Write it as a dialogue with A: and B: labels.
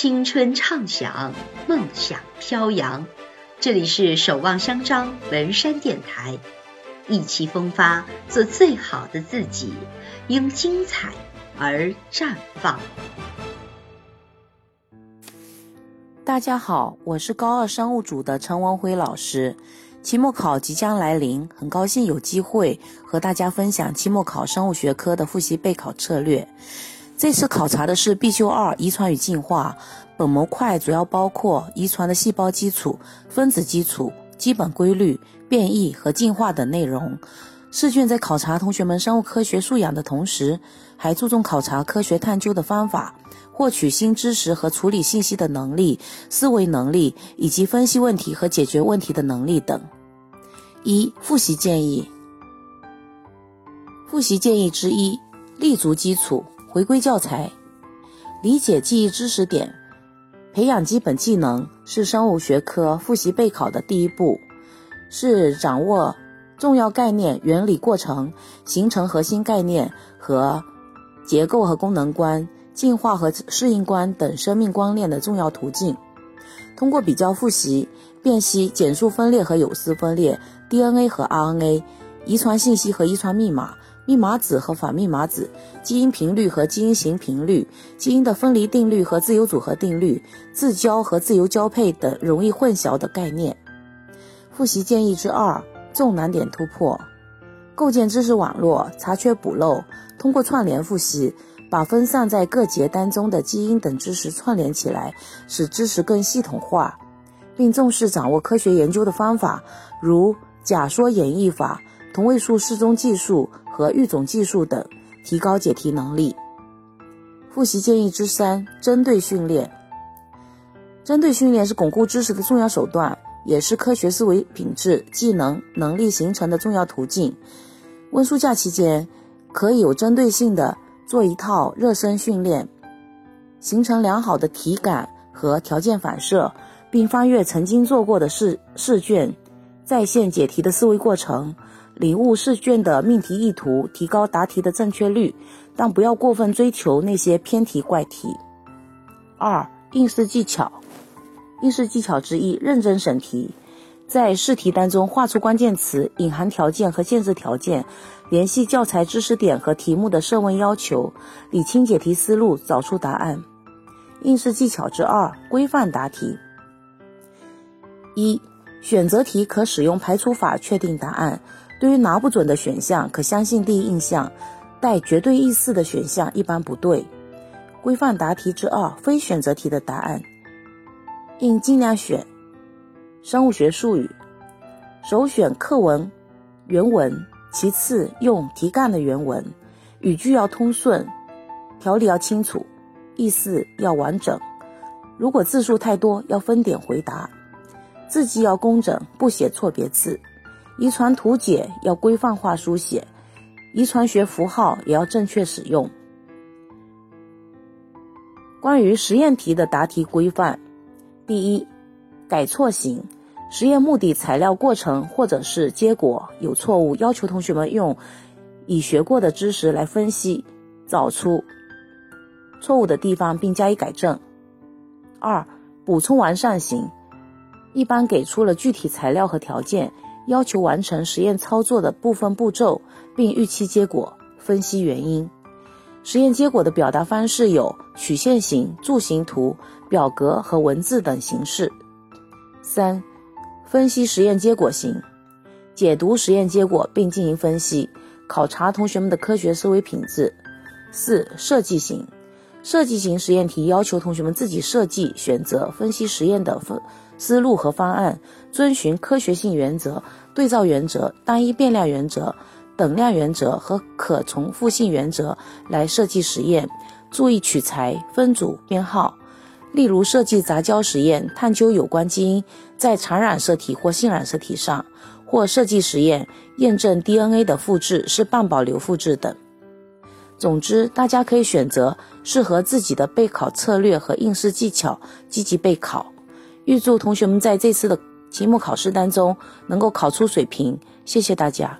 A: 青春畅想，梦想飘扬。这里是守望相张文山电台，意气风发，做最好的自己，因精彩而绽放。
B: 大家好，我是高二商务组的陈文辉老师。期末考即将来临，很高兴有机会和大家分享期末考生物学科的复习备考策略。这次考察的是必修二遗传与进化，本模块主要包括遗传的细胞基础、分子基础、基本规律、变异和进化等内容。试卷在考察同学们生物科学素养的同时，还注重考察科学探究的方法、获取新知识和处理信息的能力、思维能力以及分析问题和解决问题的能力等。一、复习建议。复习建议之一：立足基础。回归教材，理解记忆知识点，培养基本技能是生物学科复习备考的第一步，是掌握重要概念、原理、过程、形成核心概念和结构和功能观、进化和适应观等生命观念的重要途径。通过比较复习，辨析减数分裂和有丝分裂、DNA 和 RNA、遗传信息和遗传密码。密码子和反密码子，基因频率和基因型频率，基因的分离定律和自由组合定律，自交和自由交配等容易混淆的概念。复习建议之二：重难点突破，构建知识网络，查缺补漏。通过串联复习，把分散在各节当中的基因等知识串联起来，使知识更系统化，并重视掌握科学研究的方法，如假说演绎法、同位素适中技术。和育种技术等，提高解题能力。复习建议之三：针对训练。针对训练是巩固知识的重要手段，也是科学思维品质、技能、能力形成的重要途径。温书假期间，可以有针对性的做一套热身训练，形成良好的体感和条件反射，并翻阅曾经做过的试试卷，在线解题的思维过程。领悟试卷的命题意图，提高答题的正确率，但不要过分追求那些偏题怪题。二、应试技巧。应试技巧之一：认真审题，在试题当中画出关键词、隐含条件和限制条件，联系教材知识点和题目的设问要求，理清解题思路，找出答案。应试技巧之二：规范答题。一、选择题可使用排除法确定答案。对于拿不准的选项，可相信第一印象；带绝对意思的选项一般不对。规范答题之二：非选择题的答案，应尽量选生物学术语，首选课文原文，其次用题干的原文，语句要通顺，条理要清楚，意思要完整。如果字数太多，要分点回答，字迹要工整，不写错别字。遗传图解要规范化书写，遗传学符号也要正确使用。关于实验题的答题规范，第一，改错型，实验目的、材料、过程或者是结果有错误，要求同学们用已学过的知识来分析，找出错误的地方并加以改正。二，补充完善型，一般给出了具体材料和条件。要求完成实验操作的部分步骤，并预期结果，分析原因。实验结果的表达方式有曲线型、柱形图、表格和文字等形式。三、分析实验结果型，解读实验结果并进行分析，考察同学们的科学思维品质。四、设计型，设计型实验题要求同学们自己设计、选择、分析实验的分。思路和方案遵循科学性原则、对照原则、单一变量原则、等量原则和可重复性原则来设计实验，注意取材、分组、编号。例如，设计杂交实验，探究有关基因在常染色体或性染色体上；或设计实验，验证 DNA 的复制是半保留复制等。总之，大家可以选择适合自己的备考策略和应试技巧，积极备考。预祝同学们在这次的期末考试当中能够考出水平，谢谢大家。